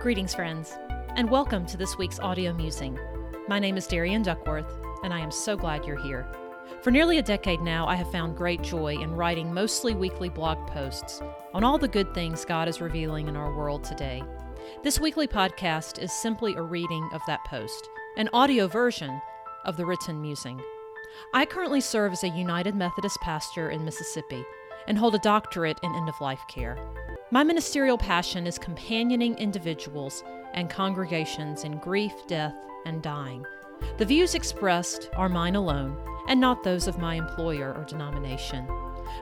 Greetings, friends, and welcome to this week's audio musing. My name is Darian Duckworth, and I am so glad you're here. For nearly a decade now, I have found great joy in writing mostly weekly blog posts on all the good things God is revealing in our world today. This weekly podcast is simply a reading of that post, an audio version of the written musing. I currently serve as a United Methodist pastor in Mississippi and hold a doctorate in end of life care. My ministerial passion is companioning individuals and congregations in grief, death, and dying. The views expressed are mine alone and not those of my employer or denomination.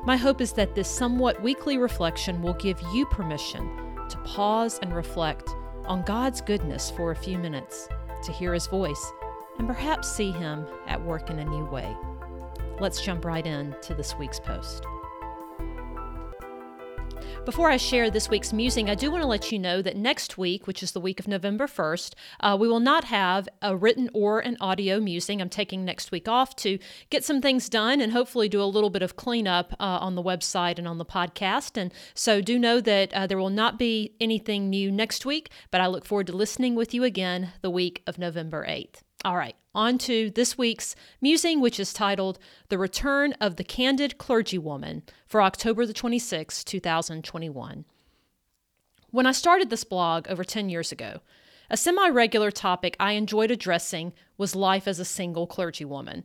My hope is that this somewhat weekly reflection will give you permission to pause and reflect on God's goodness for a few minutes, to hear His voice, and perhaps see Him at work in a new way. Let's jump right in to this week's post. Before I share this week's musing, I do want to let you know that next week, which is the week of November 1st, uh, we will not have a written or an audio musing. I'm taking next week off to get some things done and hopefully do a little bit of cleanup uh, on the website and on the podcast. And so do know that uh, there will not be anything new next week, but I look forward to listening with you again the week of November 8th. All right, on to this week's musing, which is titled The Return of the Candid Clergywoman for October the 26th, 2021. When I started this blog over 10 years ago, a semi regular topic I enjoyed addressing was life as a single clergywoman.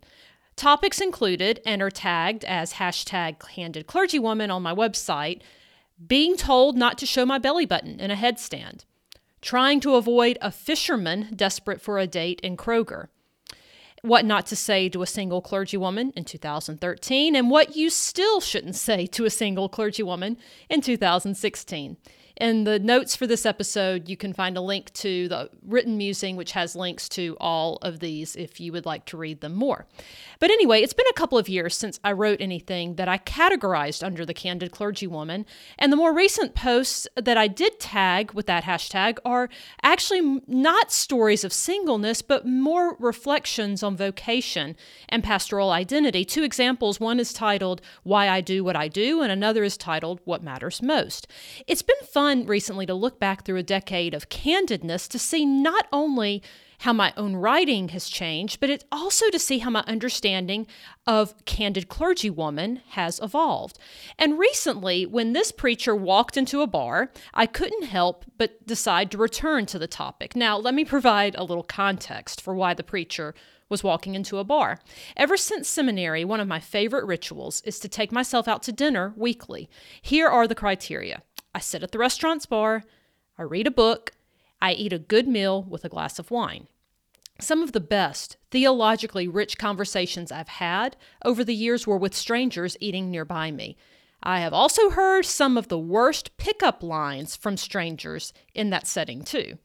Topics included and are tagged as hashtag candid clergywoman on my website being told not to show my belly button in a headstand, trying to avoid a fisherman desperate for a date in Kroger, what not to say to a single clergywoman in 2013, and what you still shouldn't say to a single clergywoman in 2016. In the notes for this episode, you can find a link to the written musing, which has links to all of these if you would like to read them more. But anyway, it's been a couple of years since I wrote anything that I categorized under the candid clergywoman, and the more recent posts that I did tag with that hashtag are actually not stories of singleness, but more reflections on vocation and pastoral identity. Two examples one is titled Why I Do What I Do, and another is titled What Matters Most. It's been fun fun recently to look back through a decade of candidness to see not only how my own writing has changed, but it's also to see how my understanding of candid clergywoman has evolved. And recently, when this preacher walked into a bar, I couldn't help but decide to return to the topic. Now, let me provide a little context for why the preacher was walking into a bar. Ever since seminary, one of my favorite rituals is to take myself out to dinner weekly. Here are the criteria I sit at the restaurant's bar, I read a book, I eat a good meal with a glass of wine. Some of the best, theologically rich conversations I've had over the years were with strangers eating nearby me. I have also heard some of the worst pickup lines from strangers in that setting, too.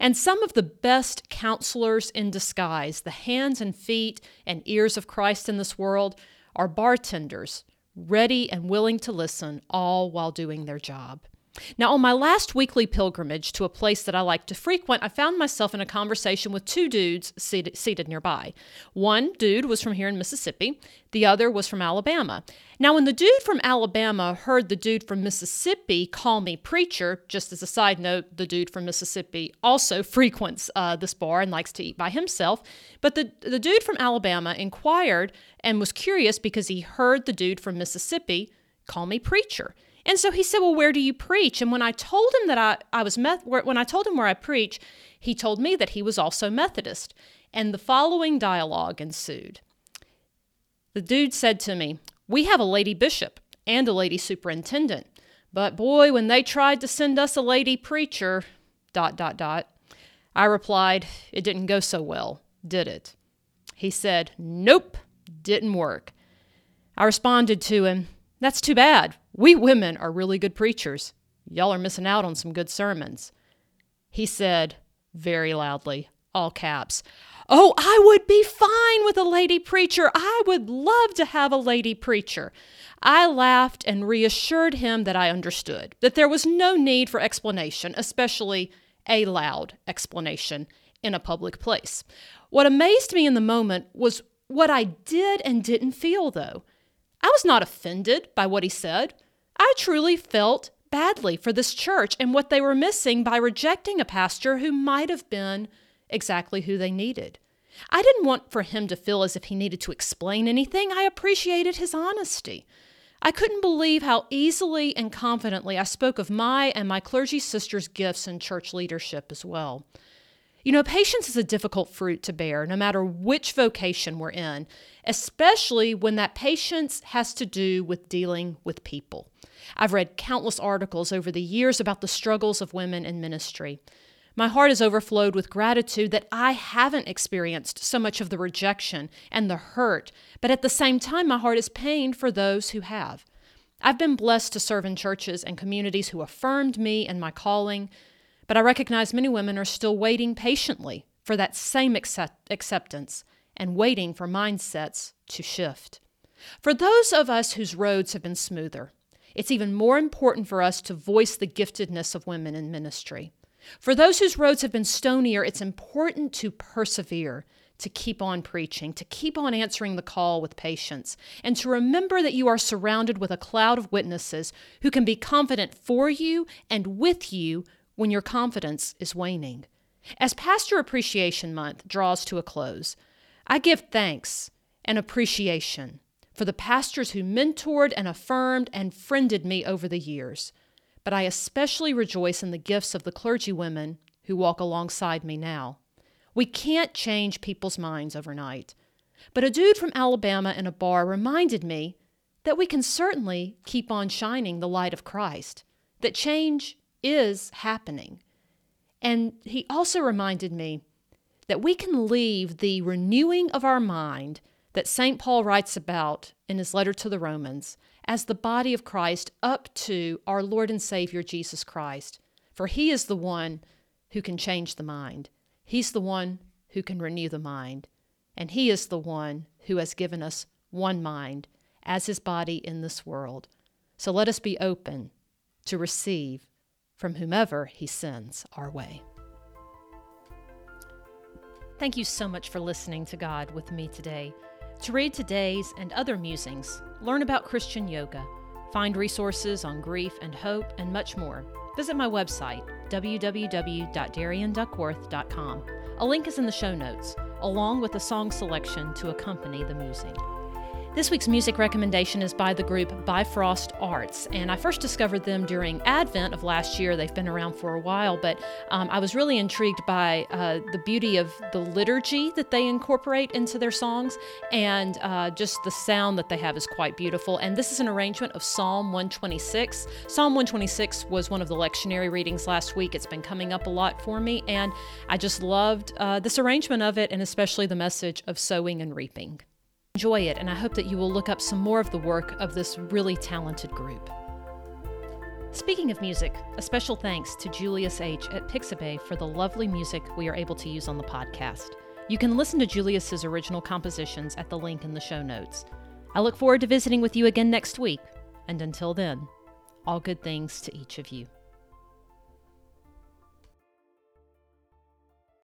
And some of the best counselors in disguise, the hands and feet and ears of Christ in this world, are bartenders, ready and willing to listen, all while doing their job. Now, on my last weekly pilgrimage to a place that I like to frequent, I found myself in a conversation with two dudes seated, seated, nearby. One dude was from here in Mississippi, the other was from Alabama. Now, when the dude from Alabama heard the dude from Mississippi call me preacher, just as a side note, the dude from Mississippi also frequents uh, this bar and likes to eat by himself. But the, the dude from Alabama inquired and was curious because he heard the dude from Mississippi call me preacher. And so he said, Well, where do you preach? And when I told him that I, I was, Meth- when I told him where I preach, he told me that he was also Methodist. And the following dialogue ensued. The dude said to me, We have a lady bishop and a lady superintendent. But boy, when they tried to send us a lady preacher, dot, dot, dot, I replied, It didn't go so well, did it? He said, Nope, didn't work. I responded to him, That's too bad. We women are really good preachers. Y'all are missing out on some good sermons. He said, very loudly, all caps, Oh, I would be fine with a lady preacher. I would love to have a lady preacher. I laughed and reassured him that I understood, that there was no need for explanation, especially a loud explanation in a public place. What amazed me in the moment was what I did and didn't feel, though. I was not offended by what he said. I truly felt badly for this church and what they were missing by rejecting a pastor who might have been exactly who they needed. I didn't want for him to feel as if he needed to explain anything. I appreciated his honesty. I couldn't believe how easily and confidently I spoke of my and my clergy sisters' gifts in church leadership as well. You know, patience is a difficult fruit to bear, no matter which vocation we're in, especially when that patience has to do with dealing with people. I've read countless articles over the years about the struggles of women in ministry. My heart is overflowed with gratitude that I haven't experienced so much of the rejection and the hurt, but at the same time, my heart is pained for those who have. I've been blessed to serve in churches and communities who affirmed me and my calling, but I recognize many women are still waiting patiently for that same accept- acceptance and waiting for mindsets to shift. For those of us whose roads have been smoother, it's even more important for us to voice the giftedness of women in ministry. For those whose roads have been stonier, it's important to persevere, to keep on preaching, to keep on answering the call with patience, and to remember that you are surrounded with a cloud of witnesses who can be confident for you and with you when your confidence is waning. As Pastor Appreciation Month draws to a close, I give thanks and appreciation for the pastors who mentored and affirmed and friended me over the years but I especially rejoice in the gifts of the clergywomen who walk alongside me now. We can't change people's minds overnight. But a dude from Alabama in a bar reminded me that we can certainly keep on shining the light of Christ, that change is happening. And he also reminded me that we can leave the renewing of our mind that St. Paul writes about in his letter to the Romans as the body of Christ up to our Lord and Savior Jesus Christ. For He is the one who can change the mind, He's the one who can renew the mind, and He is the one who has given us one mind as His body in this world. So let us be open to receive from whomever He sends our way. Thank you so much for listening to God with me today. To read today's and other musings, learn about Christian yoga, find resources on grief and hope, and much more, visit my website, www.darianduckworth.com. A link is in the show notes, along with a song selection to accompany the musing. This week's music recommendation is by the group Bifrost Arts, and I first discovered them during Advent of last year. They've been around for a while, but um, I was really intrigued by uh, the beauty of the liturgy that they incorporate into their songs, and uh, just the sound that they have is quite beautiful. And this is an arrangement of Psalm 126. Psalm 126 was one of the lectionary readings last week. It's been coming up a lot for me, and I just loved uh, this arrangement of it, and especially the message of sowing and reaping. Enjoy it, and I hope that you will look up some more of the work of this really talented group. Speaking of music, a special thanks to Julius H. at Pixabay for the lovely music we are able to use on the podcast. You can listen to Julius's original compositions at the link in the show notes. I look forward to visiting with you again next week, and until then, all good things to each of you.